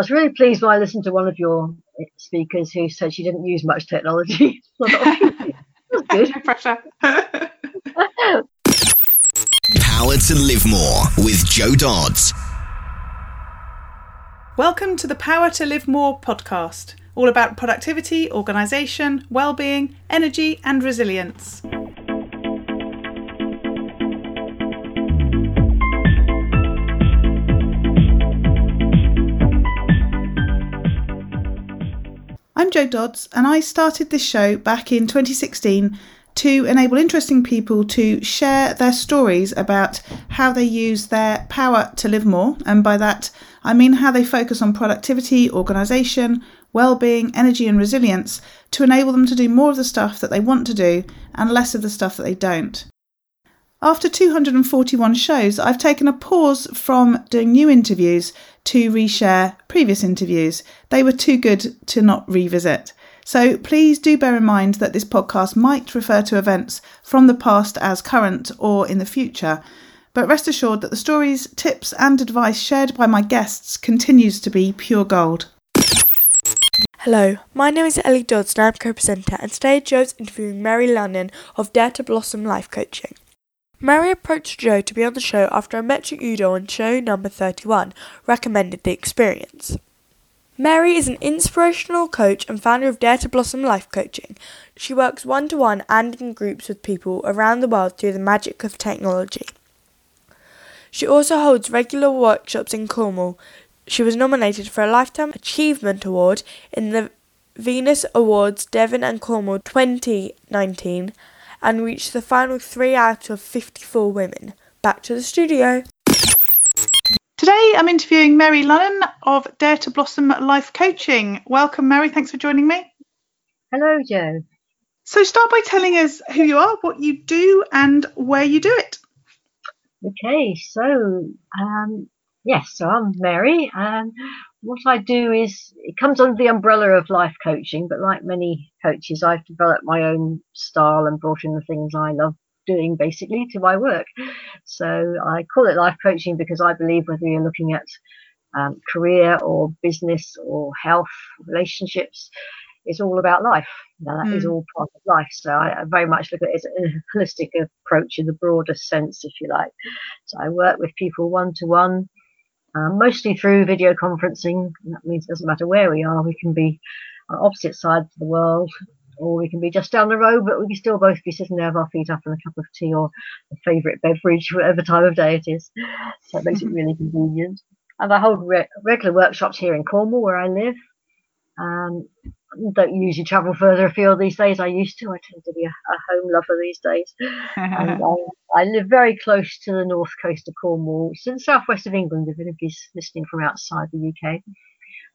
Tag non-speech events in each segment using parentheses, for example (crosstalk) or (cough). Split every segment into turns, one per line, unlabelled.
was really pleased when I listened to one of your speakers who said she didn't use much technology. (laughs) (laughs) That's good.
No pressure. (laughs)
Power to Live More with Jo Dodds.
Welcome to the Power to Live More podcast, all about productivity, organisation, well-being, energy, and resilience. I'm Jo Dodds, and I started this show back in 2016 to enable interesting people to share their stories about how they use their power to live more. And by that, I mean how they focus on productivity, organisation, well-being, energy, and resilience to enable them to do more of the stuff that they want to do and less of the stuff that they don't. After 241 shows, I've taken a pause from doing new interviews to reshare previous interviews. They were too good to not revisit. So please do bear in mind that this podcast might refer to events from the past as current or in the future. But rest assured that the stories, tips, and advice shared by my guests continues to be pure gold.
Hello, my name is Ellie Dodds and I'm co-presenter and today Jo's interviewing Mary Lunnan of Dare to Blossom Life Coaching. Mary approached Jo to be on the show after a Metric Udo on show number 31 recommended the experience. Mary is an inspirational coach and founder of Dare to Blossom Life Coaching. She works one to one and in groups with people around the world through the magic of technology. She also holds regular workshops in Cornwall. She was nominated for a Lifetime Achievement Award in the Venus Awards Devon and Cornwall 2019 and reached the final three out of 54 women. Back to the studio.
Today I'm interviewing Mary Lunnan of Dare to Blossom Life Coaching. Welcome, Mary. Thanks for joining me.
Hello, Jo.
So, start by telling us who you are, what you do, and where you do it.
Okay, so um, yes, so I'm Mary, and what I do is it comes under the umbrella of life coaching, but like many coaches, I've developed my own style and brought in the things I love doing basically to my work. So I call it life coaching because I believe whether you're looking at um, career or business or health, relationships, it's all about life. Now, that mm. is all part of life. So I, I, very much look at it as a holistic approach in the broader sense, if you like. So I work with people one to one, mostly through video conferencing. That means it doesn't matter where we are, we can be on opposite sides of the world, or we can be just down the road, but we can still both be sitting there with our feet up and a cup of tea or a favourite beverage, (laughs) whatever time of day it is. So it makes it really convenient. And I hold re- regular workshops here in Cornwall, where I live. Um, don't usually travel further afield these days. I used to. I tend to be a, a home lover these days. and (laughs) I, I, live very close to the north coast of Cornwall, in the southwest of England, if anybody's listening from outside the UK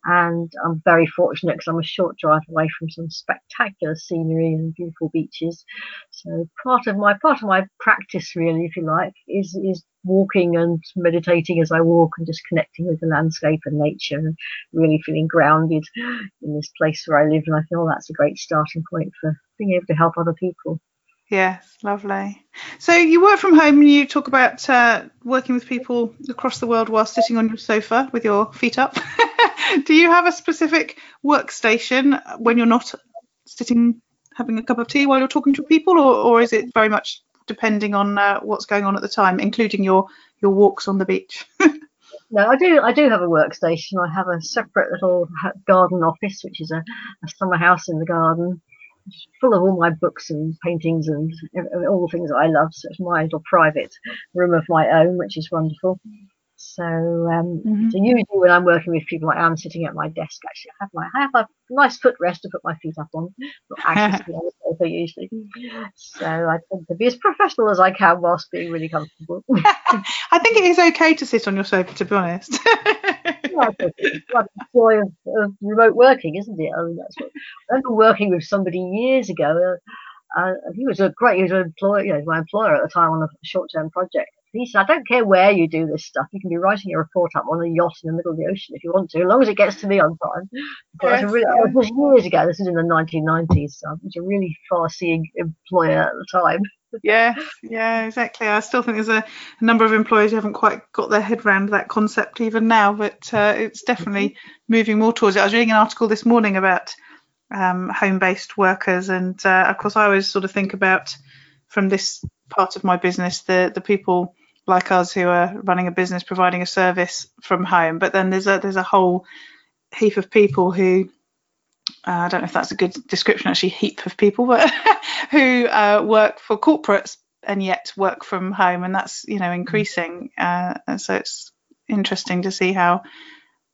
and I'm very fortunate because I'm a short drive away from some spectacular scenery and beautiful beaches. So part of my part of my practice, really, if you like, is is walking and meditating as I walk and just connecting with the landscape and nature and really feeling grounded in this place where I live. And I feel that's a great starting point for being able to help other people.
Yes, lovely. So you work from home and you talk about uh, working with people across the world while sitting on your sofa with your feet up. (laughs) Do you have a specific workstation when you're not sitting having a cup of tea while you're talking to people, or, or is it very much depending on uh, what's going on at the time, including your your walks on the beach? (laughs)
no, I do. I do have a workstation. I have a separate little garden office, which is a, a summer house in the garden, full of all my books and paintings and all the things that I love. So it's my little private room of my own, which is wonderful. So, um, mm-hmm. so usually when I'm working with people, I am sitting at my desk. Actually, I have my I have a nice footrest to put my feet up on, not actually on the sofa usually. So I tend to be as professional as I can whilst being really comfortable. (laughs) (laughs)
I think it is okay to sit on your sofa, to be honest. (laughs)
yeah, it's the joy of, of, remote working, isn't it? I mean, that's what, I remember working with somebody years ago. Uh, he was a great, he was an employer, you know, my employer at the time on a short-term project he said, I don't care where you do this stuff. You can be writing your report up on a yacht in the middle of the ocean if you want to, as long as it gets to me on time. Yes, really, yeah. was years ago. This is in the 1990s. So I was a really far-seeing employer at the time.
yeah, yeah, exactly. I still think there's a, a, number of employers who haven't quite got their head around that concept even now, but uh, it's definitely mm-hmm. moving more towards it. I was reading an article this morning about um, home-based workers, and uh, of course, I always sort of think about from this part of my business the the people like us who are running a business providing a service from home, but then there's a there's a whole heap of people who uh, I don't know if that's a good description, actually, heap of people, but (laughs) who uh, work for corporates and yet work from home, and that's you know increasing. Uh, and so it's interesting to see how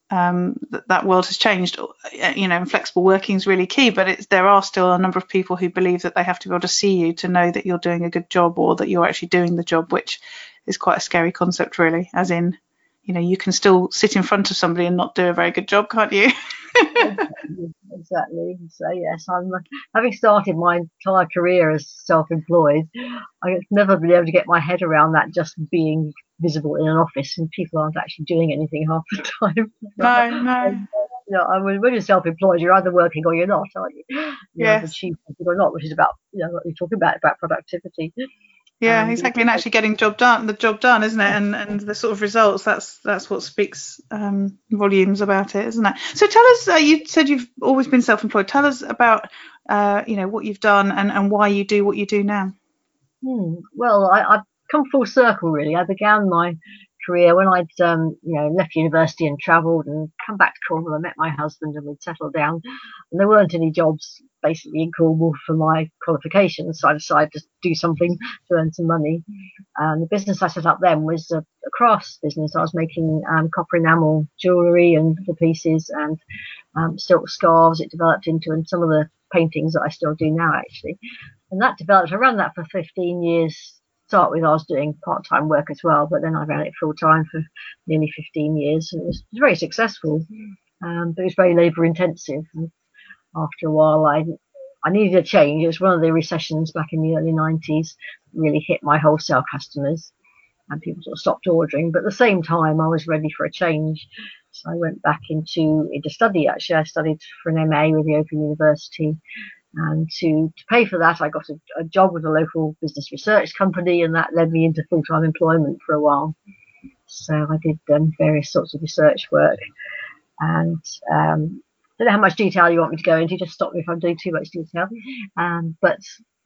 um, th- that world has changed. Uh, you know, flexible working is really key, but there are still a number of people who believe that they have to be able to see you to know that you're doing a good job or that you're actually doing the job, which is quite a scary concept, really. As in, you know, you can still sit in front of somebody and not do a very good job, can't you? (laughs)
exactly. So yes, I'm having started my entire career as self-employed. I've never been able to get my head around that just being visible in an office and people aren't actually doing anything (laughs) half the time.
No, no. (laughs)
you know, I mean, when you're self-employed, you're either working or you're not, aren't you? you
yes.
Achieve or not, which is about you know what you're talking about about productivity.
Yeah, um, exactly, and actually getting job done, the job done, isn't it? And and the sort of results. That's that's what speaks um, volumes about it, isn't it? So tell us. Uh, you said you've always been self-employed. Tell us about uh, you know what you've done and and why you do what you do now.
Hmm. Well, I, I've come full circle really. I began my career when I'd um, you know left university and travelled and come back to Cornwall. I met my husband and we'd settled down, and there weren't any jobs basically in Cornwall for my qualifications, so I decided to do something to earn some money. And the business I set up then was a, a crafts business. I was making um, copper enamel jewellery and the pieces and um, silk scarves. It developed into and some of the paintings that I still do now actually. And that developed. I ran that for 15 years start with, I was doing part time work as well, but then I ran it full time for nearly 15 years. And it was very successful, um, but it was very labour intensive. After a while, I I needed a change. It was one of the recessions back in the early 90s really hit my wholesale customers, and people sort of stopped ordering. But at the same time, I was ready for a change. So I went back into into study. Actually, I studied for an MA with the Open University, and to, to pay for that, I got a, a job with a local business research company, and that led me into full time employment for a while. So I did um, various sorts of research work. And um, don't know how much detail you want me to go into, just stop me if I'm doing too much detail. Um, but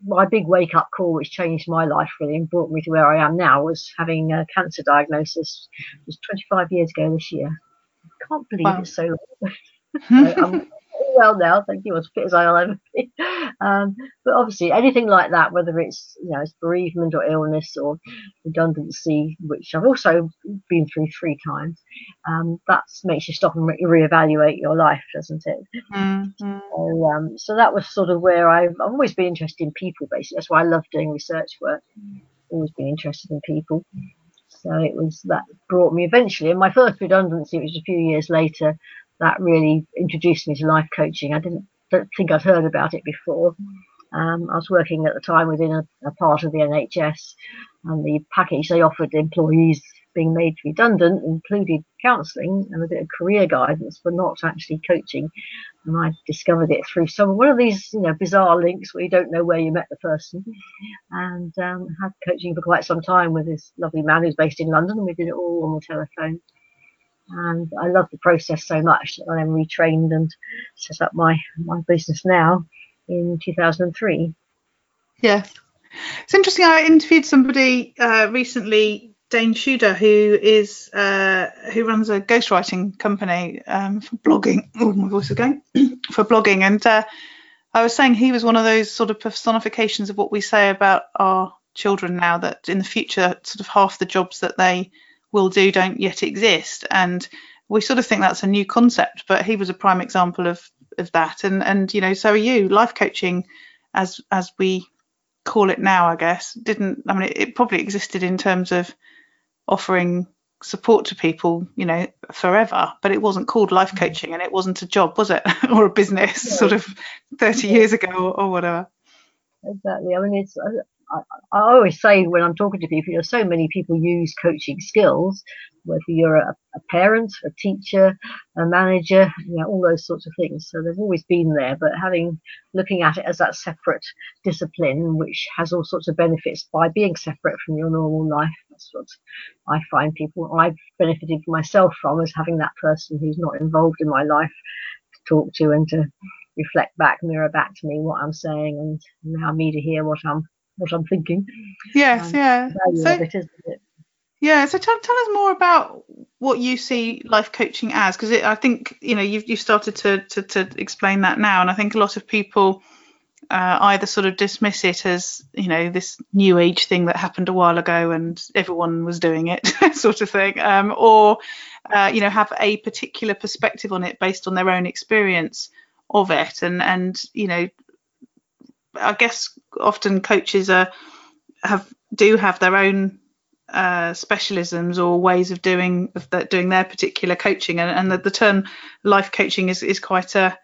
my big wake up call, which changed my life really and brought me to where I am now, was having a cancer diagnosis. It was 25 years ago this year. I can't believe wow. it's so long. (laughs) so, um, well now, thank you, as fit as I'll ever be. Um, but obviously, anything like that, whether it's you know it's bereavement or illness or redundancy, which I've also been through three times, um, that makes you stop and re- reevaluate your life, doesn't it? Mm-hmm. So, um, so that was sort of where I've, I've always been interested in people. Basically, that's why I love doing research work. Always been interested in people. So it was that brought me eventually. And my first redundancy, which was a few years later, that really introduced me to life coaching. I didn't don't think I'd heard about it before. Um, I was working at the time within a, a, part of the NHS, and the package they offered employees being made redundant included counselling and a bit of career guidance, but not actually coaching. And I discovered it through some one of these, you know, bizarre links where you don't know where you met the person, and um, had coaching for quite some time with this lovely man who's based in London, and we did it all on the telephone and I love the process so much that I then retrained and set up my my business now in 2003.
Yeah, it's interesting. I interviewed somebody uh, recently, Dane Shuder, who is uh, who runs a ghostwriting company um, for blogging. Oh, my voice is going (clears throat) for blogging, and uh, I was saying he was one of those sort of personifications of what we say about our children now. That in the future, sort of half the jobs that they will do don't yet exist. And we sort of think that's a new concept but he was a prime example of of that. And and you know so are you. Life coaching as as we call it now i guess didn't i mean it, it probably existed in terms of offering support to people you know forever but it wasn't called life mm. coaching and it wasn't a job was it? (laughs) Or a business sort of 30 years ago or, or whatever.
Exactly. I mean it's I, I always say when I'm talking to people, you know, so many people use coaching skills, whether you're a, a parent, a teacher, a manager, you know, all those sorts of things. So they've always been there, but having looking at it as that separate discipline, which has all sorts of benefits by being separate from your normal life. That's what I find people I've benefited myself from as having that person who's not involved in my life to talk to and to reflect back, mirror back to me what I'm saying, and allow me to hear what I'm what I'm thinking.
Yes,
Um,
yeah. So
it?
Yeah, so tell, tell us more about what you see life coaching as, because I think you know you've you've started to, to to explain that now, and I think a lot of people uh, either sort of dismiss it as you know this new age thing that happened a while ago and everyone was doing it, (laughs) sort of thing, um, or uh, you know have a particular perspective on it based on their own experience of it, and and you know I guess often coaches are have do have their own uh, specialisms or ways of doing of the, doing their particular coaching, and, and the, the term life coaching is is quite a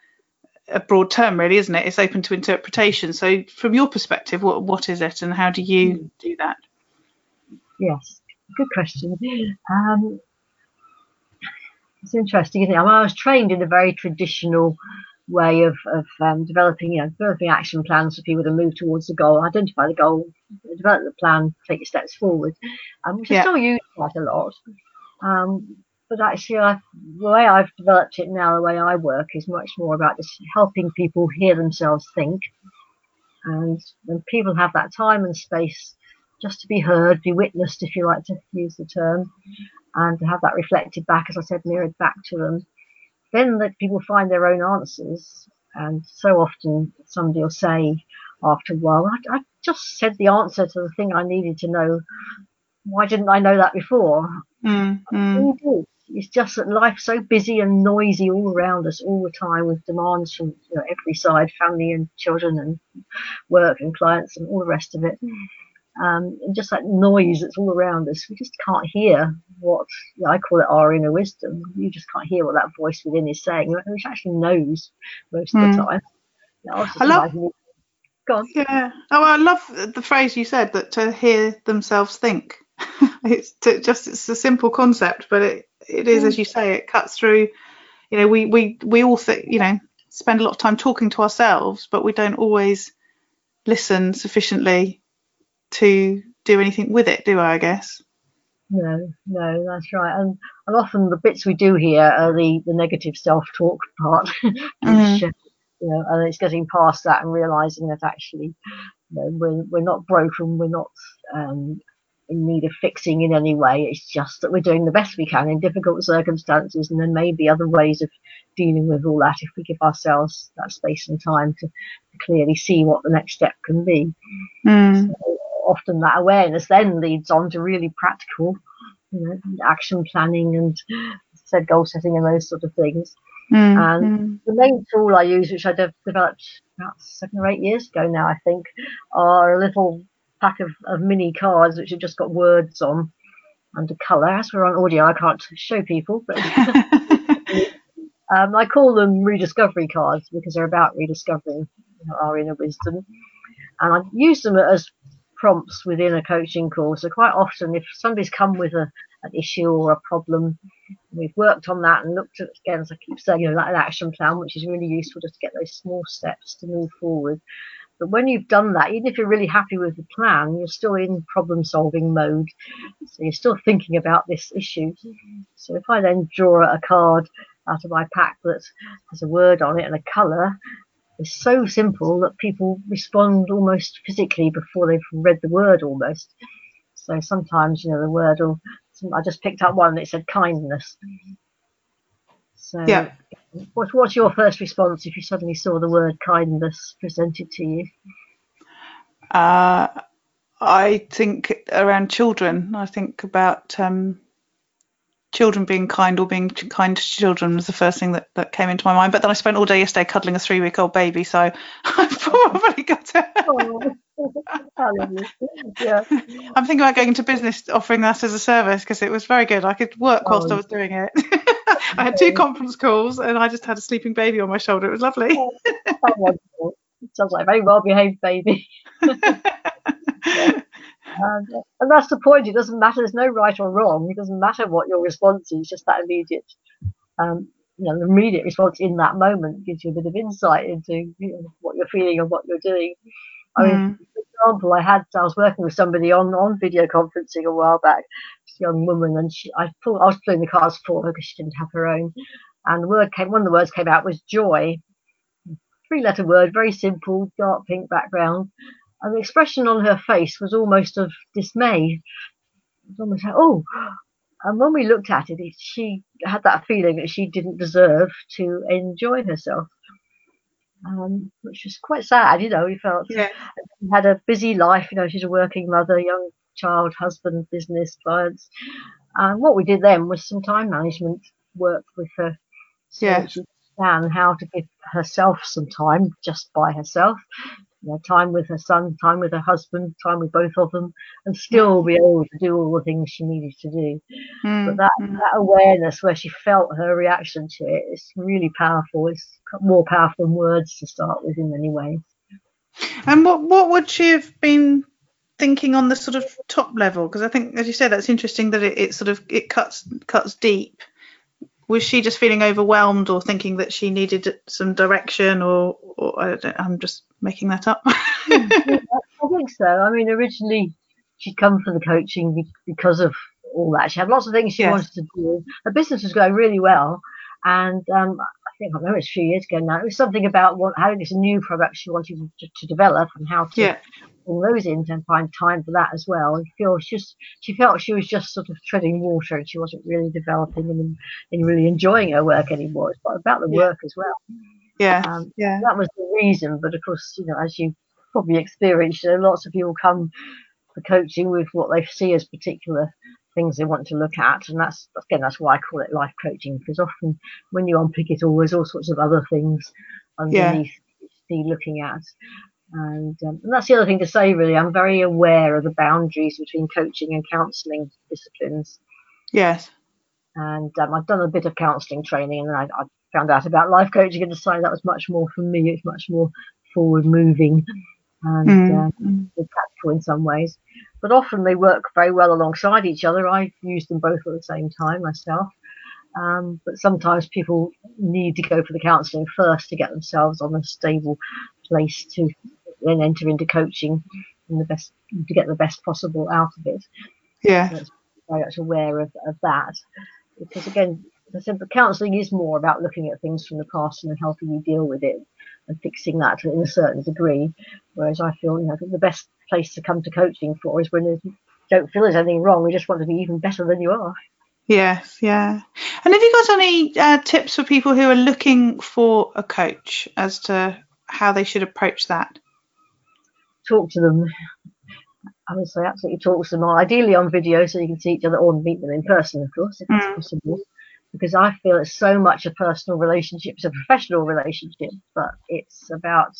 a broad term, really, isn't it? It's open to interpretation. So, from your perspective, what what is it, and how do you do that?
Yes, good question. Um, it's interesting, isn't it? I, mean, I was trained in a very traditional way of, of um, developing, you know, developing action plans for people to move towards the goal, identify the goal, develop the plan, take your steps forward, um, which I still use quite a lot. Um, but actually, I, the way I've developed it now, the way I work, is much more about just helping people hear themselves think. And when people have that time and space just to be heard, be witnessed, if you like to use the term, and to have that reflected back, as I said, mirrored back to them, then that people find their own answers. And so often somebody will say after a while, I, I just said the answer to the thing I needed to know. Why didn't I know that before?
Mm, mm,
It's just that life's so busy and noisy all around us all the time with demands from you know, every side, family and children and work and clients and all the rest of it. Um, and just that noise that's all around us, we just can't hear what you know, I call it our inner wisdom. You just can't hear what that voice within is saying, which actually knows most of
Mm.
the time. You know, I
I love-
imagining- Go on.
yeah. Oh, I love the phrase you said that to hear themselves think. (laughs) it's to, just it's a simple concept, but it it is as you say. It cuts through. You know, we we we all think you know spend a lot of time talking to ourselves, but we don't always listen sufficiently to do anything with it, do I? I guess.
No, no, that's right. And, and often the bits we do hear are the, the negative self-talk part. (laughs)
Mhm.
Uh, you know, and it's getting past that and realizing that actually, you know, we're, we're not broken, we're not um, in need of fixing in any way. It's just that we're doing the best we can in difficult circumstances, and there may be other ways of dealing with all that if we give ourselves that space and time to, to clearly see what the next step can be
Mm.
Often that awareness then leads on to really practical you know, action planning and said goal setting and those sort of things.
Mm.
And the main tool I use, which I de- developed about seven or eight years ago now, I think, are a little pack of, of mini cards which have just got words on under colour. As we're on audio, I can't show people, but (laughs) um, I call them rediscovery cards because they're about rediscovering you know, our inner wisdom. And I use them as prompts within a coaching course. So quite often, if somebody's come with a, an issue or a problem, we've worked on that and looked at again, as I keep saying, you know, like an action plan, which is really useful just to get those small steps to move forward. But when you've done that, even if you're really happy with the plan, you're still in problem solving mode. So you're still thinking about this issue. So if I then draw a card out of my pack that has a word on it and a colour, it's so simple that people respond almost physically before they've read the word almost. So sometimes, you know, the word will, I just picked up one that said kindness. So
Yeah.
what, what's your first response if you suddenly saw the word kindness presented to you?
Uh, I think around children. I think about um, children being kind or being kind to children was the first thing that, that came into my mind. But then I spent all day yesterday cuddling a three week old baby, so (laughs) I've probably got to. (laughs)
Oh, yeah. (laughs)
I'm thinking about going into business offering that as a service because it was very good. I could work whilst
Oh.
I was doing it. I had two conference calls and I just had a sleeping baby on my shoulder. It was lovely.
Oh, how wonderful. Sounds like a very well behaved baby. yeah. And, and, that's the point. It doesn't matter. There's no right or wrong. It doesn't matter what your response is. Just that immediate, um, you know, the immediate response in that moment gives you a bit of insight into you know, what you're feeling and what you're doing. I mean, mm. for example, I had I was working with somebody on on video conferencing a while back, this young woman, and she I pulled, I was playing the cards for her because she didn't have her own, and the word came one of the words came out was joy, three letter word, very simple, dark pink background, and the expression on her face was almost of dismay. It was almost like, oh. And when we looked at it, it, she had that feeling that she didn't deserve to enjoy herself, um, which was quite sad. You know, we felt
yeah.
she had a busy life. You know, she's a working mother, young child, husband, business, clients. And what we did then was some time management work with her.
So yeah. she
understand how to give herself some time just by herself. You know, time with her son, time with her husband, time with both of them, and still be able to do all the things she needed to do. Mm. But that, mm. that awareness where she felt her reaction to it, it is really powerful. It's more powerful than words to start with in many ways.
And what what would she have been thinking on the sort of top level? Because I think, as you said, that's interesting that it, it sort of it cuts cuts deep was she just feeling overwhelmed or thinking that she needed some direction or, or I am just making that up? (laughs)
I think so. I mean originally she'd come for the coaching because of all that. She had lots of things she yes. wanted to do. Her business was going really well and um, I think I remember it's a few years ago now it was something about what having this new product she wanted to, to develop and how to
yeah
bring those in and find time for that as well. And feel just she felt she was just sort of treading water and she wasn't really developing and, and really enjoying her work anymore. It's about the yeah. work as well.
Yeah, um, yeah.
That was the reason. But of course, you know, as you probably experienced, you know, lots of people come for coaching with what they see as particular things they want to look at and that's again that's why I call it life coaching because often when you unpick it all there's all sorts of other things underneath yeah. looking at and, um, and, that's the other thing to say, really. I'm very aware of the boundaries between coaching and counselling disciplines.
Yes.
And um, I've done a bit of counselling training, and I, I, found out about life coaching and decided that was much more for me. It's much more forward moving and mm. uh, practical in some ways. But often they work very well alongside each other. I've used them both at the same time myself. Um, but sometimes people need to go for the counselling first to get themselves on a stable place to then enter into coaching and the best to get the best possible out of it.
Yeah.
So very much aware of, of that. Because again, said, but counselling is more about looking at things from the past and helping you deal with it and fixing that in a certain degree. Whereas I feel, you know, the best place to come to coaching for is when you don't feel there's anything wrong. We just want to be even better than you are.
Yes, yeah. And have you got any uh, tips for people who are looking for a coach as to how they should approach that?
talk to them. I would say absolutely talk to them, ideally on video so you can see each other or meet them in person, of course, if mm. that's possible. Because I feel it's so much a personal relationship, it's a professional relationship, but it's about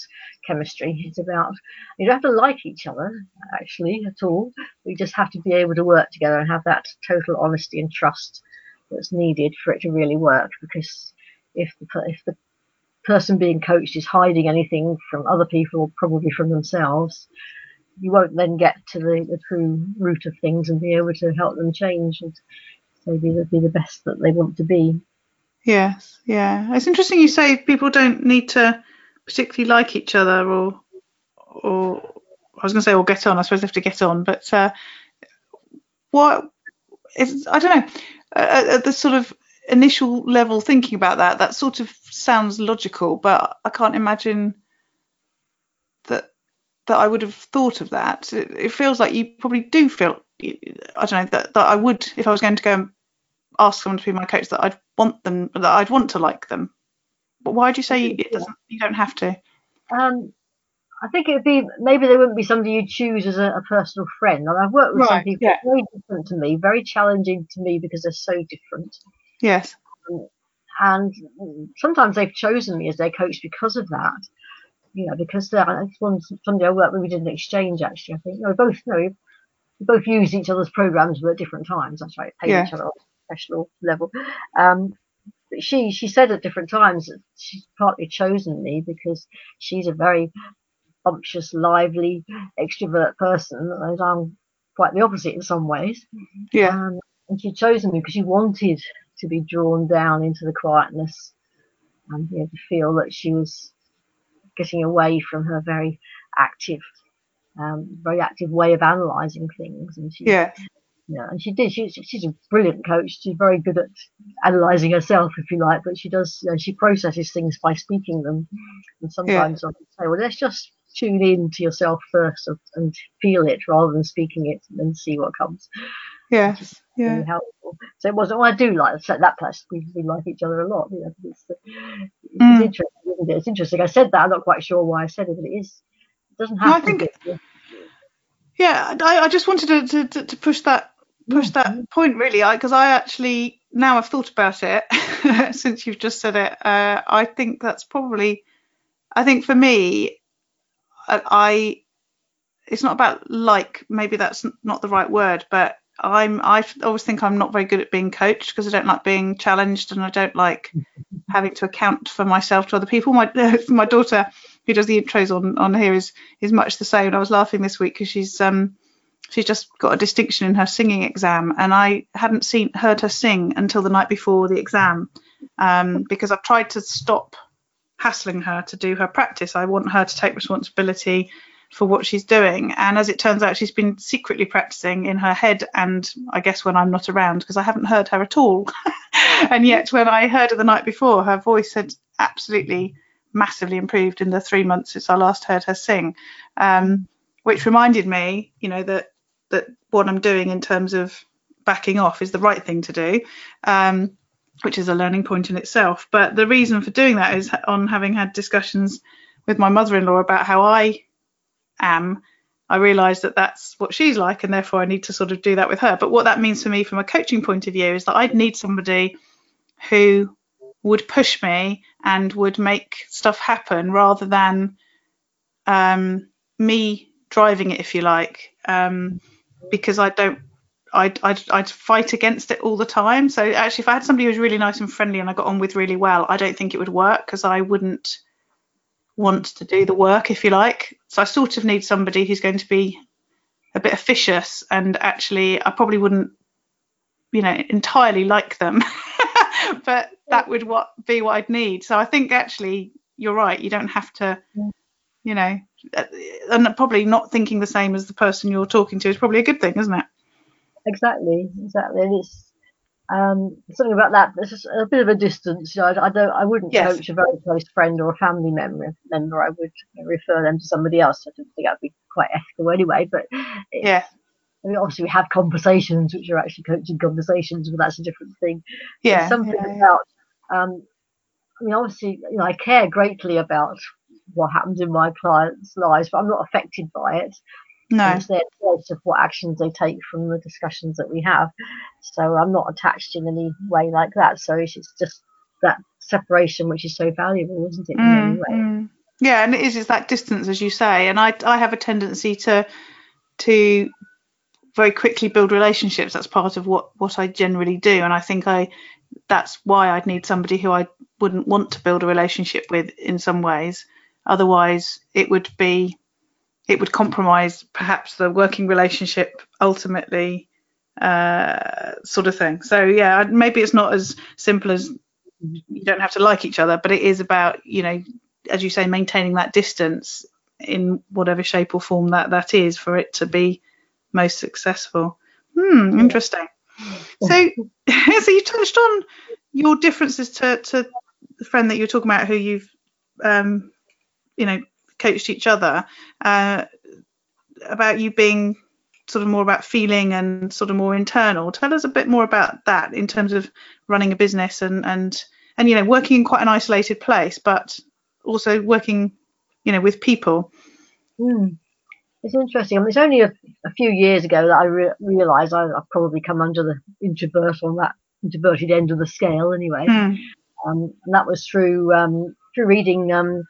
chemistry. It's about, you don't have to like each other, actually, at all. We just have to be able to work together and have that total honesty and trust that's needed for it to really work. Because if the, if the person being coached is hiding anything from other people or probably from themselves, you won't then get to the, the true root of things and be able to help them change and so be the, be the best that they want to be.
Yes, yeah. It's interesting you say people don't need to particularly like each other or or I was going to say or get on. I suppose they have to get on, but uh, what is I don't know at the sort of initial level thinking about that, that sort of sounds logical, but I can't imagine that that I would have thought of that. It, it feels like you probably do feel I don't know that, that I would if I was going to go and ask someone to be my coach that I'd want them that I'd want to like them. But why do you say it doesn't? You don't have to.
Um, I think it would be maybe they wouldn't be somebody you choose as a, a personal friend. And I've worked with right, some people yeah. very different to me, very challenging to me because they're so different.
Yes.
Um, and sometimes they've chosen me as their coach because of that. You know, because uh, one somebody I worked with, we did an exchange actually. I think you know, both you know, we both used each other's programs but at different times. That's right, paid yeah. each other on a professional level. Um, but she she said at different times that she's partly chosen me because she's a very bumptious, lively, extrovert person, and I'm quite the opposite in some ways.
Yeah.
Um, and she'd chosen me because she wanted to be drawn down into the quietness and you know, to feel that she was getting away from her very active, um, very active way of analysing things. And she,
Yeah.
yeah, and she did. She, she's a brilliant coach. She's very good at analysing herself, if you like, but she does. You know, she processes things by speaking them. And sometimes I say, well, let's just tune in to yourself first and, feel it rather than speaking it and see what comes.
Yes. Yeah.
Really helpful. So it wasn't. Well, I do like that person. We, we like each other a lot. You know, it's, it's
Mm.
interesting. Isn't it? It's interesting. I said that. I'm not quite sure why I said it, but it is. Doesn't have
No, I think-
be.
Yeah, I, I just wanted to, to, to- push that push that point really, because I, actually now I've thought about it (laughs) since you've just said it. Uh, I think that's probably, I think for me, I, I it's not about like maybe that's not the right word, but I'm I always think I'm not very good at being coached because I don't like being challenged and I don't like (laughs) having to account for myself to other people. My (laughs) my daughter who does the intros on on here is is much the same. I was laughing this week because she's um she's just got a distinction in her singing exam and I hadn't seen heard her sing until the night before the exam um, because I've tried to stop hassling her to do her practice. I want her to take responsibility for what she's doing. And as it turns out, she's been secretly practicing in her head and I guess when I'm not around because I haven't heard her at all. (laughs) and yet, when I heard her the night before, her voice had absolutely massively improved in the three months since I last heard her sing, um, which reminded me, you know, that that what I'm doing in terms of backing off is the right thing to do. Um, which is a learning point in itself. But the reason for doing that is on having had discussions with my mother-in-law about how I am. I realised that that's what she's like, and therefore I need to sort of do that with her. But what that means for me from a coaching point of view is that I'd need somebody who would push me and would make stuff happen rather than um, me driving it, if you like, um, because I don't I'd, I'd, I'd fight against it all the time. So actually, if I had somebody who was really nice and friendly and I got on with really well, I don't think it would work because I wouldn't want to do the work, if you like. So I sort of need somebody who's going to be a bit officious and actually, I probably wouldn't, you know, entirely like them, (laughs) but that would what be what I'd need. So I think actually, you're right. You don't have to, you know, and probably not thinking the same as the person you're talking to is probably a good thing, isn't it?
exactly, exactly. And it's um, something about that. There's a bit of a distance. You know, I, I don't. I wouldn't
Yes.
coach a very close friend or a family member. Member, I would refer them to somebody else. I don't think that'd be quite ethical anyway. But it's,
Yeah.
I mean, obviously, we have conversations, which are actually coaching conversations, but that's a different thing.
Yeah.
There's something
yeah.
about. Um, I mean, obviously, you know, I care greatly about what happens in my clients' lives, but I'm not affected by it.
No.
It's their choice of what actions they take from the discussions that we have. So I'm not attached in any way like that. So it's it's just that separation which is so valuable, isn't it? In many
Mm,
ways?
mm. Yeah, and it is it's that distance, as you say. And I I have a tendency to to very quickly build relationships. That's part of what what I generally do, and I think I that's why I'd need somebody who I wouldn't want to build a relationship with in some ways. Otherwise, it would be it would compromise perhaps the working relationship ultimately uh, sort of thing. So yeah, maybe it's not as simple as you don't have to like each other, but it is about you know, as you say, maintaining that distance in whatever shape or form that that is for it to be most successful. Hmm, interesting. So, (laughs) so you touched on your differences to to the friend that you were talking about, who you've um, you know coached each other uh, about you being sort of more about feeling and sort of more internal. Tell us a bit more about that in terms of running a business and and and you know working in quite an isolated place, but also working you know with people.
Hmm. It's interesting. I mean, it's only a, a few years ago that I re- realised I, I've probably come under the introvert on that introverted end of the scale anyway.
Hmm.
Um, and that was through um, through reading um,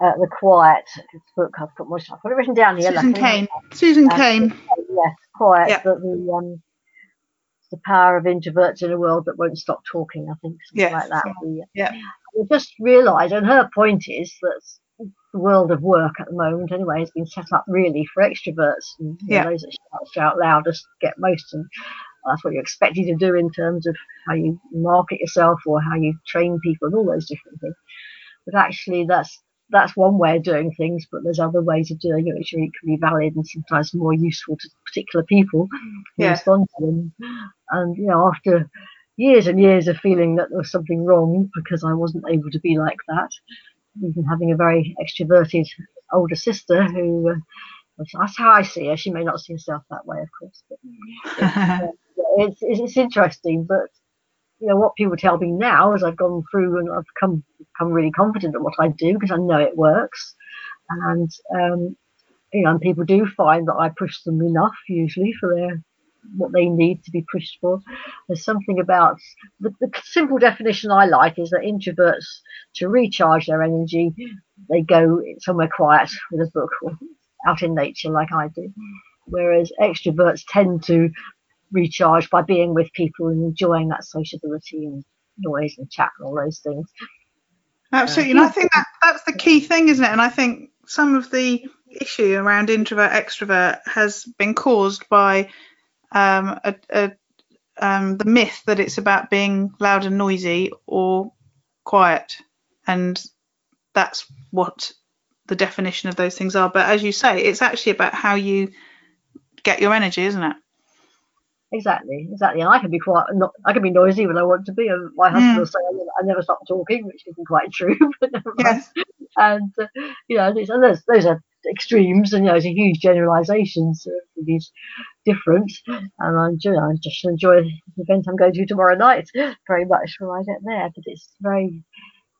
uh, the Quiet book. I've got, my, I've got it written down here.
Susan. Cain. Susan
Uh,
Cain.
Yes, Quiet.
Yeah.
The, the um, the power of introverts in a world that won't stop talking. I think something
Yes,
like that.
yeah. Yeah.
I just realised, and her point is that the world of work at the moment, anyway, has been set up really for extroverts. And,
yeah.
Know, those that shout, shout loudest get most. And that's what you're expected to do in terms of how you market yourself or how you train people and all those different things. But actually, that's that's one way of doing things, but there's other ways of doing it which are equally valid and sometimes more useful to particular people mm, who
Yeah.
respond to them. And you know, after years and years of feeling that there was something wrong because I wasn't able to be like that, even having a very extroverted older sister who. Uh, that's how I see her. She may not see herself that way, of course. But (laughs) it's, it's, it's interesting, but you know what people tell me now as I've gone through and I've come become really confident at what I do because I know it works, and um, you know, and people do find that I push them enough usually for their what they need to be pushed for. There's something about the, the simple definition I like is that introverts to recharge their energy, they go somewhere quiet with a book or out in nature like I do, whereas extroverts tend to recharge by being with people and enjoying that sociability and noise and chat and all those things.
Absolutely, and I think that that's the key thing, isn't it? And I think some of the issue around introvert extrovert has been caused by um, a, a, um, the myth that it's about being loud and noisy or quiet, and that's what the definition of those things are. But as you say, it's actually about how you get your energy, isn't it?
Exactly, exactly. And I can be quite not. I can be noisy when I want to be. And my husband
Mm.
will say I never, I never stop talking, which isn't quite (laughs) true. but never mind.
Yes.
And uh, you know, and those those are extremes, and you know, it's a huge generalization So everybody's different, and I enjoy. I just enjoy the event I'm going to tomorrow night very much when I get there. But it's very,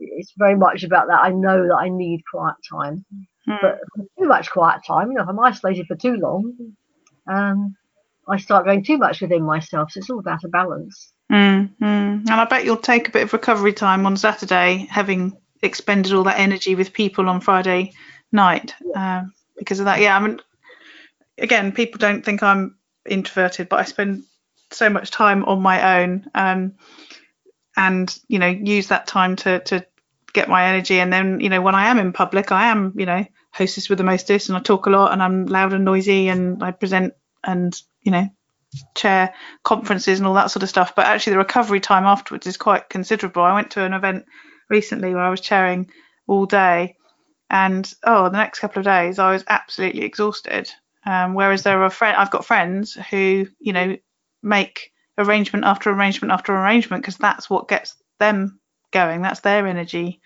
it's very much about that. I know that I need quiet time,
Mm.
but too much quiet time. You know, if I'm isolated for too long, um, I start going too much within myself. So it's all about a balance.
Mm, mm. And I bet you'll take a bit of recovery time on Saturday, having expended all that energy with people on Friday night um, because of that. Yeah, I mean, again, people don't think I'm introverted, but I spend so much time on my own, um, and you know, use that time to to get my energy. And then, you know, when I am in public, I am, you know, hostess with the mostest, and I talk a lot, and I'm loud and noisy, and I present and you know chair conferences and all that sort of stuff. But actually, the recovery time afterwards is quite considerable. I went to an event recently where I was chairing all day, and oh, the next couple of days I was absolutely exhausted. Um, whereas there are friend, I've got friends who you know make arrangement after arrangement after arrangement because that's what gets them going. That's their energy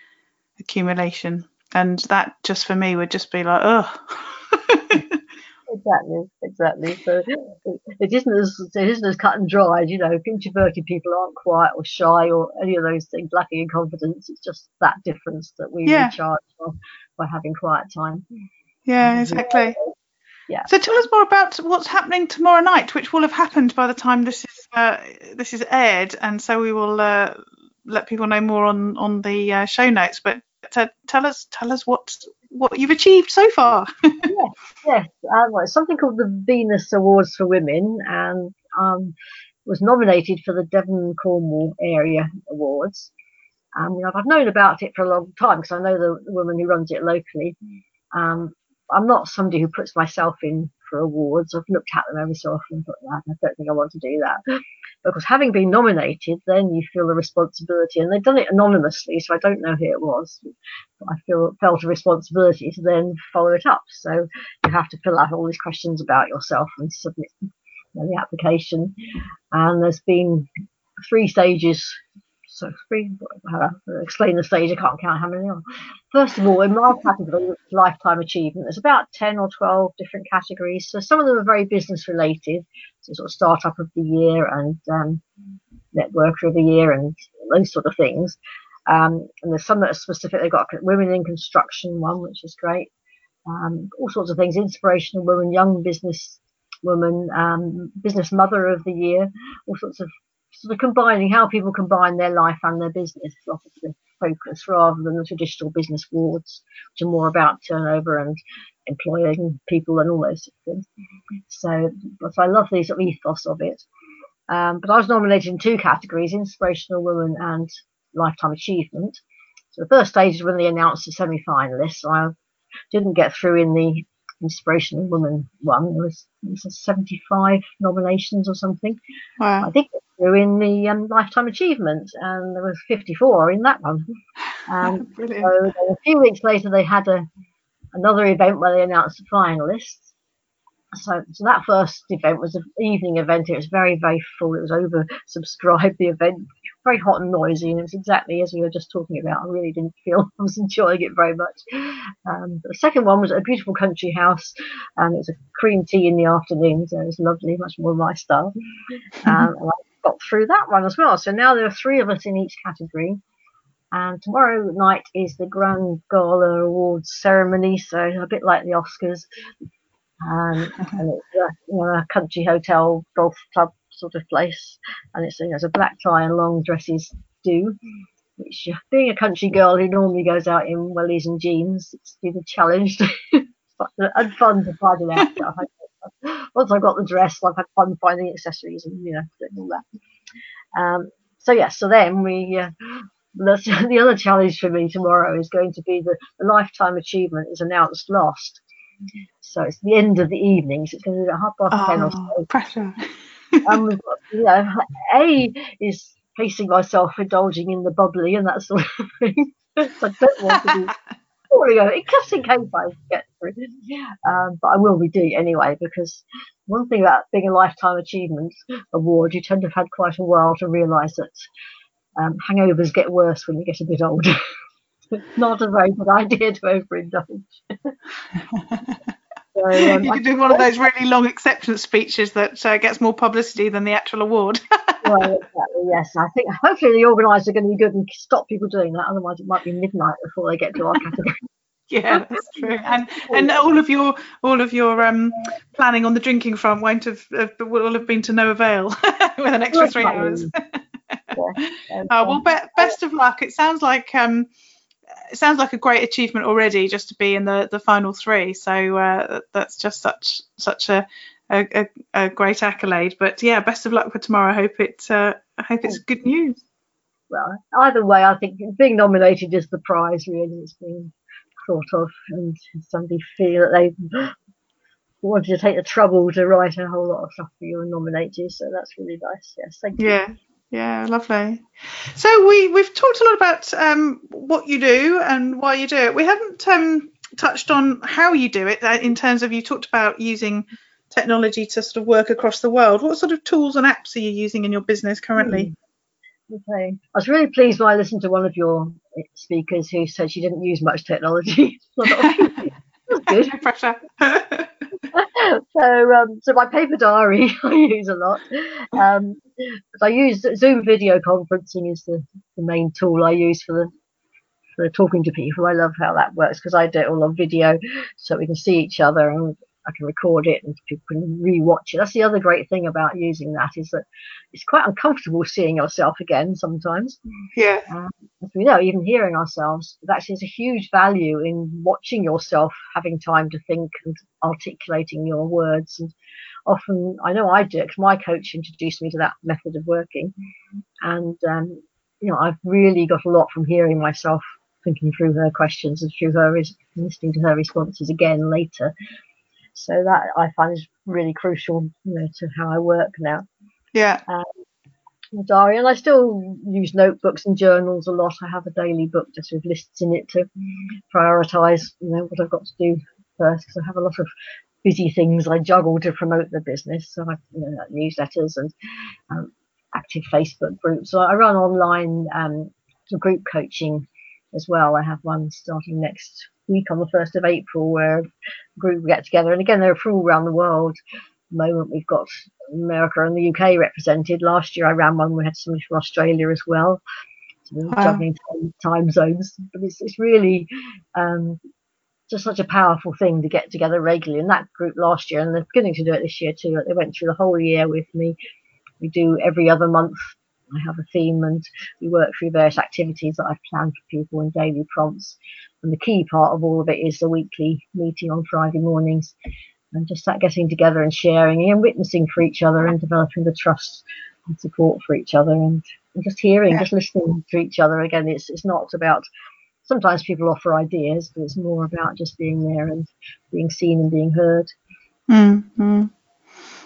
accumulation, and that just for me would just be like, oh. (laughs)
Exactly, exactly. So it, it isn't as it isn't as cut and dried. You know, introverted people aren't quiet or shy or any of those things, lacking in confidence. It's just that difference that we
Yeah.
recharge by, having quiet time.
Yeah, exactly.
Yeah.
So tell us more about what's happening tomorrow night, which will have happened by the time this is uh, this is aired, and so we will uh, let people know more on on the uh, show notes. But t- tell us tell us what what you've achieved so far. (laughs)
Yes, um, well, something called the Venus Awards for Women, and um, was nominated for the Devon Cornwall Area Awards. Um, you know, I've known about it for a long time because I know the, the woman who runs it locally. Um, I'm not somebody who puts myself in for awards. I've looked at them every so often, but I don't think I want to do that. Because having been nominated, then you feel the responsibility, and they've done it anonymously, so I don't know who it was. But I feel felt a responsibility to then follow it up. So you have to fill out all these questions about yourself and submit you know, the application. And there's been three stages. So three, uh, explain the stage. I can't count how many. Are. First of all, in my category, lifetime achievement, there's about ten or twelve different categories. So some of them are very business related, so sort of startup of the year and um, networker of the year and those sort of things. Um, and there's some that are specific. They've got women in construction one, which is great. Um, all sorts of things. Inspirational women, young business woman, um, business mother of the year. All sorts of sort of combining how people combine their life and their business. is the focus rather than the traditional business awards, which are more about turnover and employing people and all those things. So, so I love the sort of ethos of it. Um, but I was nominated in two categories: inspirational woman and lifetime achievement. So the first stage is when they announced the semi-finalists. So I didn't get through in the inspirational woman one. There was, there was 75 nominations or something.
Wow.
I think in the um, lifetime achievement, and there was 54 in that one. Um, (laughs)
Brilliant.
so a few weeks later, they had a another event where they announced the finalists. So, so that first event was an evening event. It was very, very full. It was oversubscribed. The event very hot and noisy, and it was exactly as we were just talking about. I really didn't feel (laughs) I was enjoying it very much. Um, the second one was at a beautiful country house, and it was a cream tea in the afternoon, so it was lovely, much more my style. (laughs) Um, and got through that one as well. So now there are three of us in each category. And tomorrow night is the Grand Gala Awards ceremony, so a bit like the Oscars. Um, and it's a, you know, a country hotel golf club sort of place, and it's you know, it's a black tie and long dresses do. Which, being a country girl who normally goes out in wellies and jeans, it's been a challenge (laughs) and fun to find it (laughs) out. So I hope- Once I've got the dress, I've had fun finding accessories and you know doing all that. Um, so yes, so then we. Uh, that's, (laughs) the other challenge for me tomorrow is going to be the, the lifetime achievement is announced last. So it's the end of the evening, so it's going to be at half past ten or
Oh,
so.
pressure. (laughs)
And you know, A is pacing myself, indulging in the bubbly and that sort of thing. (laughs) so I don't want to be over it, just in case I get through. Um, but I will be doing it anyway because one thing about being a lifetime achievement award, you tend to have had quite a while to realise that um, hangovers get worse when you get a bit older. (laughs) Not a very good idea to overindulge. (laughs) so, (laughs) um,
you could do one of those really long acceptance speeches that uh, gets more publicity than the actual award. (laughs)
well, exactly, yes. I think hopefully the organisers are going to be good and stop people doing that. Otherwise, it might be midnight before they get to our category. (laughs)
yeah, that's true. And and all of your all of your um planning on the drinking front won't have, have will have been to no avail with an extra three hours.
And,
Oh, well,
um,
be- best of luck. It sounds like um, it sounds like a great achievement already, just to be in the, the final three. So uh, that's just such such a, a, a, great accolade. But yeah, best of luck for tomorrow. I hope it uh, I hope it's good news.
well, either way, I think being nominated is the prize. Really, it's been thought of, and somebody feel that they (gasps) wanted to take the trouble to write a whole lot of stuff for you and nominate you. So that's really nice. Yes, thank you.
Yeah. Yeah, lovely. So we we've talked a lot about um, what you do and why you do it. We haven't um, touched on how you do it uh, in terms of you talked about using technology to sort of work across the world. What sort of tools and apps are you using in your business currently?
Okay. I was really pleased when I listened to one of your speakers who said she didn't use much technology. So I thought, That's good.
No pressure. (laughs)
so, um, so my paper diary (laughs) I use a lot. Um, I use Zoom video conferencing is the, the main tool I use for the for talking to people. I love how that works because I do it all on video, so we can see each other and I can record it and people can re-watch it. That's the other great thing about using that is that it's quite uncomfortable seeing yourself again sometimes.
yeah.
As we know, even hearing ourselves, that is a huge value in watching yourself, having time to think and articulating your words. And often, I know I do it 'cause my coach introduced me to that method of working. And, um, you know, I've really got a lot from hearing myself thinking through her questions and through her listening to her responses again later. So that I find is really crucial, you know, to how I work now
Yeah.
the diary and I still use notebooks and journals a lot. I have a daily book just with lists in it to prioritize, you know, what I've got to do first because I have a lot of busy things I juggle to promote the business. So I, you know, newsletters and um, active Facebook groups. So I run online um, group coaching as well. I have one starting next week on the 1st of April where a group get together. And again, they're from all around the world. At the moment, we've got America and the UK represented. Last year, I ran one. We had somebody from Australia as well. So
Wow.
juggling time, time zones, but it's, it's really um, just such a powerful thing to get together regularly. And that group last year, and they're beginning to do it this year too. They went through the whole year with me. We do every other month. I have a theme, and we work through various activities that I've planned for people and daily prompts. And the key part of all of it is the weekly meeting on Friday mornings and just that getting together and sharing and witnessing for each other and developing the trust and support for each other and, and just hearing,
Yeah.
just listening to each other. Again, it's it's not about sometimes people offer ideas, but it's more about just being there and being seen and being heard.
Mm-hmm.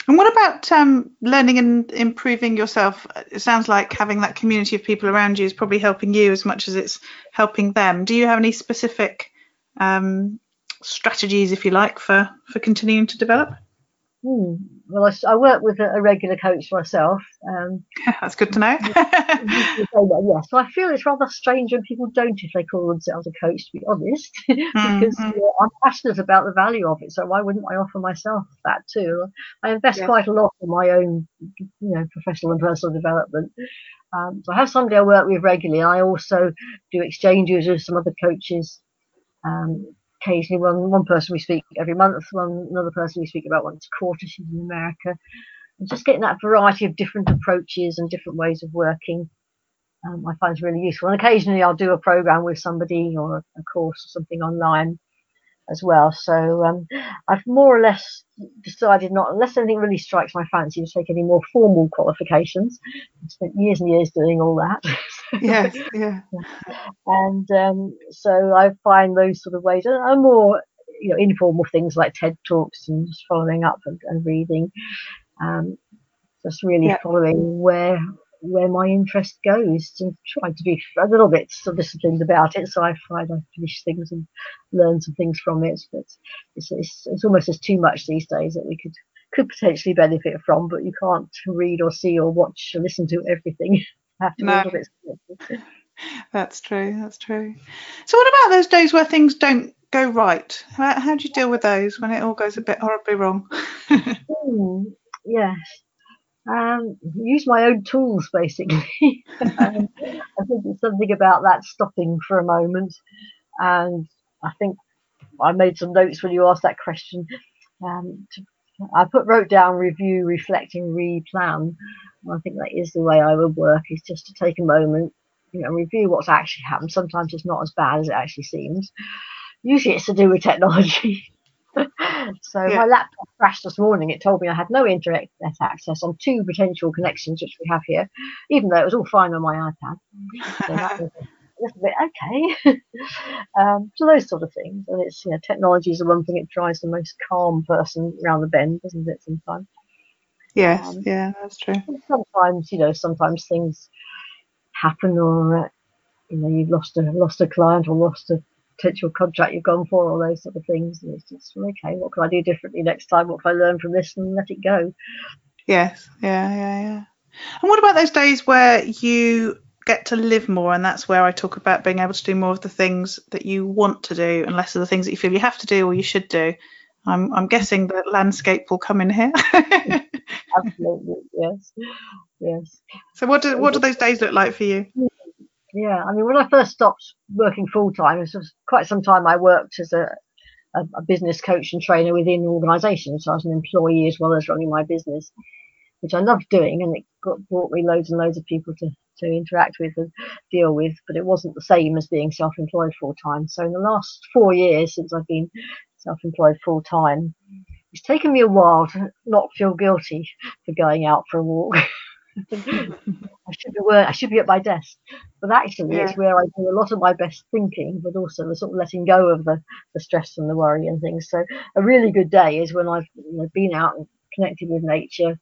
And what about um, learning and improving yourself? It sounds like having that community of people around you is probably helping you as much as it's helping them. Do you have any specific um, strategies, if you like, for for continuing to develop?
Hmm. Well, I, I, work with a, a, regular coach myself. Um, (laughs)
That's good to know. (laughs)
yes, so I feel it's rather strange when people don't if they call themselves a coach, to be honest, (laughs) because mm-hmm. I'm passionate about the value of it. So why wouldn't I offer myself that too? I invest yeah. quite a lot in my own, you know, professional and personal development. Um, so I have somebody I work with regularly. I also do exchanges with some other coaches. Um, occasionally one one person we speak every month, one another person we speak about once a quarter. She's in America, and just getting that variety of different approaches and different ways of working. Um, I find is really useful. And occasionally I'll do a program with somebody or a, a course or something online as well. So um, I've more or less decided not, unless anything really strikes my fancy, to take any more formal qualifications. I spent years and years doing all that. (laughs)
yes, yeah.
And um, so I find those sort of ways are more, you know, informal things like TED talks and just following up and, and reading. Um, just really yeah. following where where my interest goes and trying to be a little bit disciplined about it. So I find I finish things and learn some things from it. But it's, it's, it's almost as too much these days that we could could potentially benefit from, but you can't read or see or watch or listen to everything. (laughs) have to no.
bit That's true. That's true. So, what about those days where things don't go right? How, how do you deal with those when it all goes a bit horribly wrong? (laughs)
mm, yes. Um, use my own tools basically. (laughs) um, I think it's something about that stopping for a moment. And I think I made some notes when you asked that question. Um, to, I put wrote down review, reflecting, replan. I think that is the way I would work. Is just to take a moment, you know, review what's actually happened. Sometimes it's not as bad as it actually seems. Usually it's to do with technology. (laughs) (laughs) so yeah. my laptop crashed this morning. It told me I had no internet access on two potential connections which we have here, even though it was all fine on my iPad. So that was (laughs) a little bit okay. (laughs) um, so those sort of things. And it's you know technology is the one thing that drives the most calm person around the bend, doesn't it? Sometimes.
Yes. Um, yeah, that's true.
Sometimes you know sometimes things happen or. Uh, you know, you've lost a lost a client or lost a potential contract you've gone for, all those sort of things. And it's just okay, what can I do differently next time? What can I learn from this and let it go?
Yes, yeah, yeah, yeah. And what about those days where you get to live more and that's where I talk about being able to do more of the things that you want to do and less of the things that you feel you have to do or you should do. I'm I'm guessing that landscape will come in here. (laughs)
Absolutely, yes. Yes.
So what do what do those days look like for you?
Yeah, I mean, when I first stopped working full time, it was quite some time I worked as a, a, a business coach and trainer within organisations. So I was an employee as well as running my business, which I loved doing, and it got, brought me loads and loads of people to, to interact with and deal with. But it wasn't the same as being self-employed full time. So in the last four years since I've been self-employed full time, it's taken me a while to not feel guilty for going out for a walk. (laughs) I should be work, I should be at my desk. But actually, yeah. it's where I do a lot of my best thinking, but also the sort of letting go of the, the stress and the worry and things. So a really good day is when I've you know, been out and connected with nature,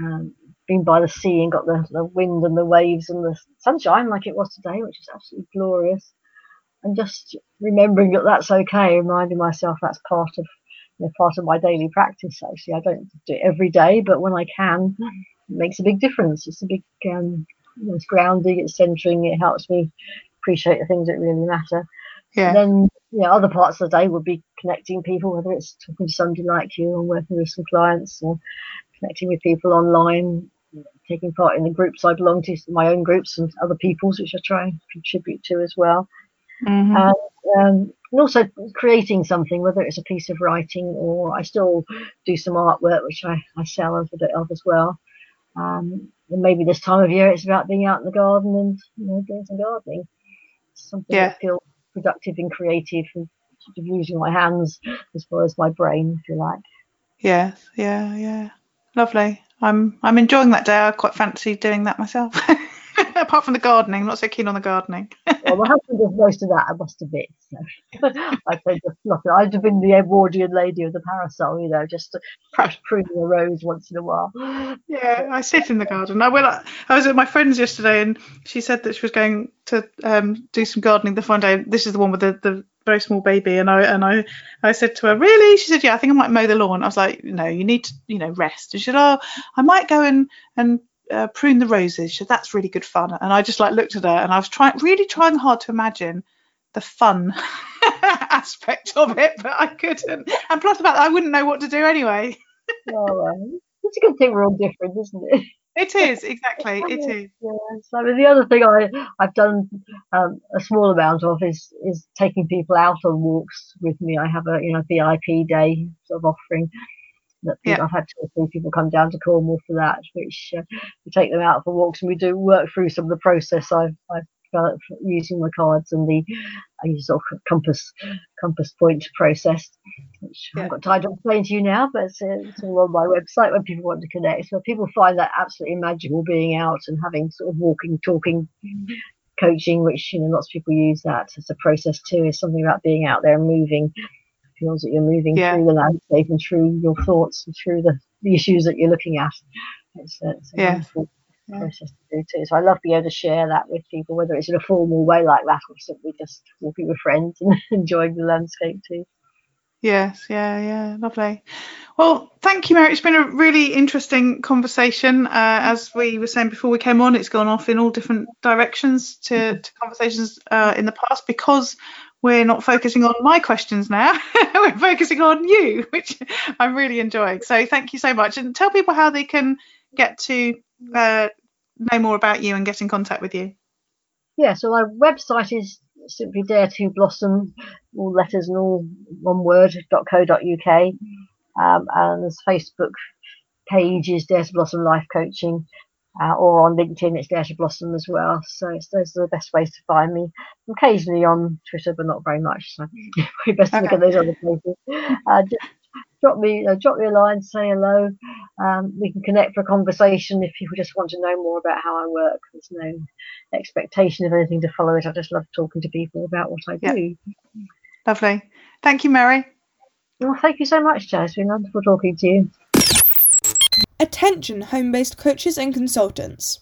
um, been by the sea and got the, the wind and the waves and the sunshine like it was today, which is absolutely glorious. And just remembering that that's okay, reminding myself that's part of you know, part of my daily practice. Actually, I don't do it every day, but when I can, makes a big difference. It's a big, um, it's grounding, it's centering, it helps me appreciate the things that really matter. Yeah. And then, you know, other parts of the day would be connecting people, whether it's talking to somebody like you or working with some clients or connecting with people online, taking part in the groups I belong to, my own groups and other people's, which I try and contribute to as well. Mm-hmm. And, um, and also creating something, whether it's a piece of writing or I still do some artwork, which I, I sell a little bit of as well. Um, and maybe this time of year it's about being out in the garden and you know doing some gardening. Something yeah. that feels productive and creative and sort of using my hands as well as my brain, if you like.
Yes, yeah, yeah. Lovely. I'm I'm enjoying that day. I quite fancy doing that myself. (laughs) Apart from the gardening, I'm not so keen on the gardening.
Well, my husband does most of that, I must admit. So (laughs) I say just nothing. I'd have been the Edwardian lady of the parasol, you know, just perhaps pruning a rose once in a while. (gasps)
Yeah, I sit in the garden. I will. I was at my friend's yesterday, and she said that she was going to um, do some gardening the fun day. This is the one with the, the very small baby, and I and I I said to her, really? She said, yeah, I think I might mow the lawn. I was like, no, you need to, you know, rest. And she said, oh, I might go and and uh, prune the roses. Said, that's really good fun. And I just like looked at her, and I was trying, really trying hard to imagine the fun (laughs) aspect of it, but I couldn't. And plus, about that, I wouldn't know what to do anyway.
oh, well, it's a good thing we're all different, isn't it?
It is exactly. (laughs) It is.
Yes. I mean, the other thing I I've done um, a small amount of is is taking people out on walks with me. I have a you know VIP day sort of offering that yeah. I've had two or three people come down to Cornwall for that, which uh, we take them out for walks and we do work through some of the process I've I've developed using the cards and the I use sort of compass compass point process, which yeah. I've got time to explain to you now, but it's, it's, all on my website when people want to connect. So people find that absolutely magical being out and having sort of walking, talking coaching, which you know lots of people use that as a process too. Is something about being out there and moving. Feels that you're moving yeah. through the landscape and through your thoughts and through the, the issues that you're looking at. It's, it's
yeah
process to do too. So I love being able to share that with people, whether it's in a formal way like that or simply just walking with friends and (laughs) enjoying the landscape too.
Yes, yeah, yeah, lovely. Well, thank you, Mary. It's been a really interesting conversation. Uh, as we were saying before we came on, it's gone off in all different directions to, to conversations uh, in the past because we're not focusing on my questions now. (laughs) we're focusing on you, which I'm really enjoying. So thank you so much. And tell people how they can get to uh, know more about you and get in contact with you?
Yeah, so my website is simply dare to blossom, all letters and all one word, .co.uk. Um, and there's Facebook page is Dare to Blossom Life Coaching, uh, or on LinkedIn it's to Blossom as well. So it's, those are the best ways to find me. Occasionally on Twitter, but not very much. So (laughs) probably best to look at those other places. Uh, just drop me uh, drop me a line, say hello. Um, we can connect for a conversation if people just want to know more about how I work. There's no expectation of anything to follow it. I just love talking to people about what I do.
Lovely. Thank you, Mary.
Well, thank you so much, Jazz. It's been wonderful talking to you.
Attention, home based coaches and consultants.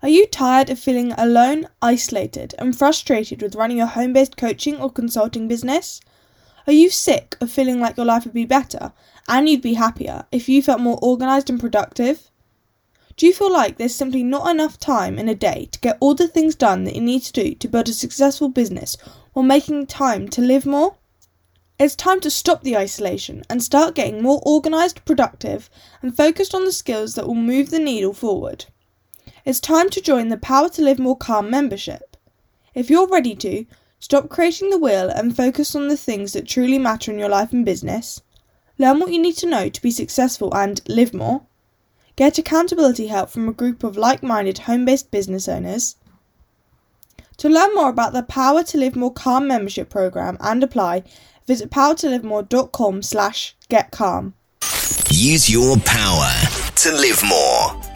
Are you tired of feeling alone, isolated, and frustrated with running a home based coaching or consulting business? Are you sick of feeling like your life would be better and you'd be happier if you felt more organised and productive? Do you feel like there's simply not enough time in a day to get all the things done that you need to do to build a successful business while making time to live more? It's time to stop the isolation and start getting more organised, productive, and focused on the skills that will move the needle forward. It's time to join the Power to Live More Calm membership. If you're ready to, Stop creating the wheel and focus on the things that truly matter in your life and business. Learn what you need to know to be successful and live more. Get accountability help from a group of like minded home based business owners. To learn more about the Power to Live More Calm membership program and apply, visit powertolivemore.com slash get calm.
Use your power to live more.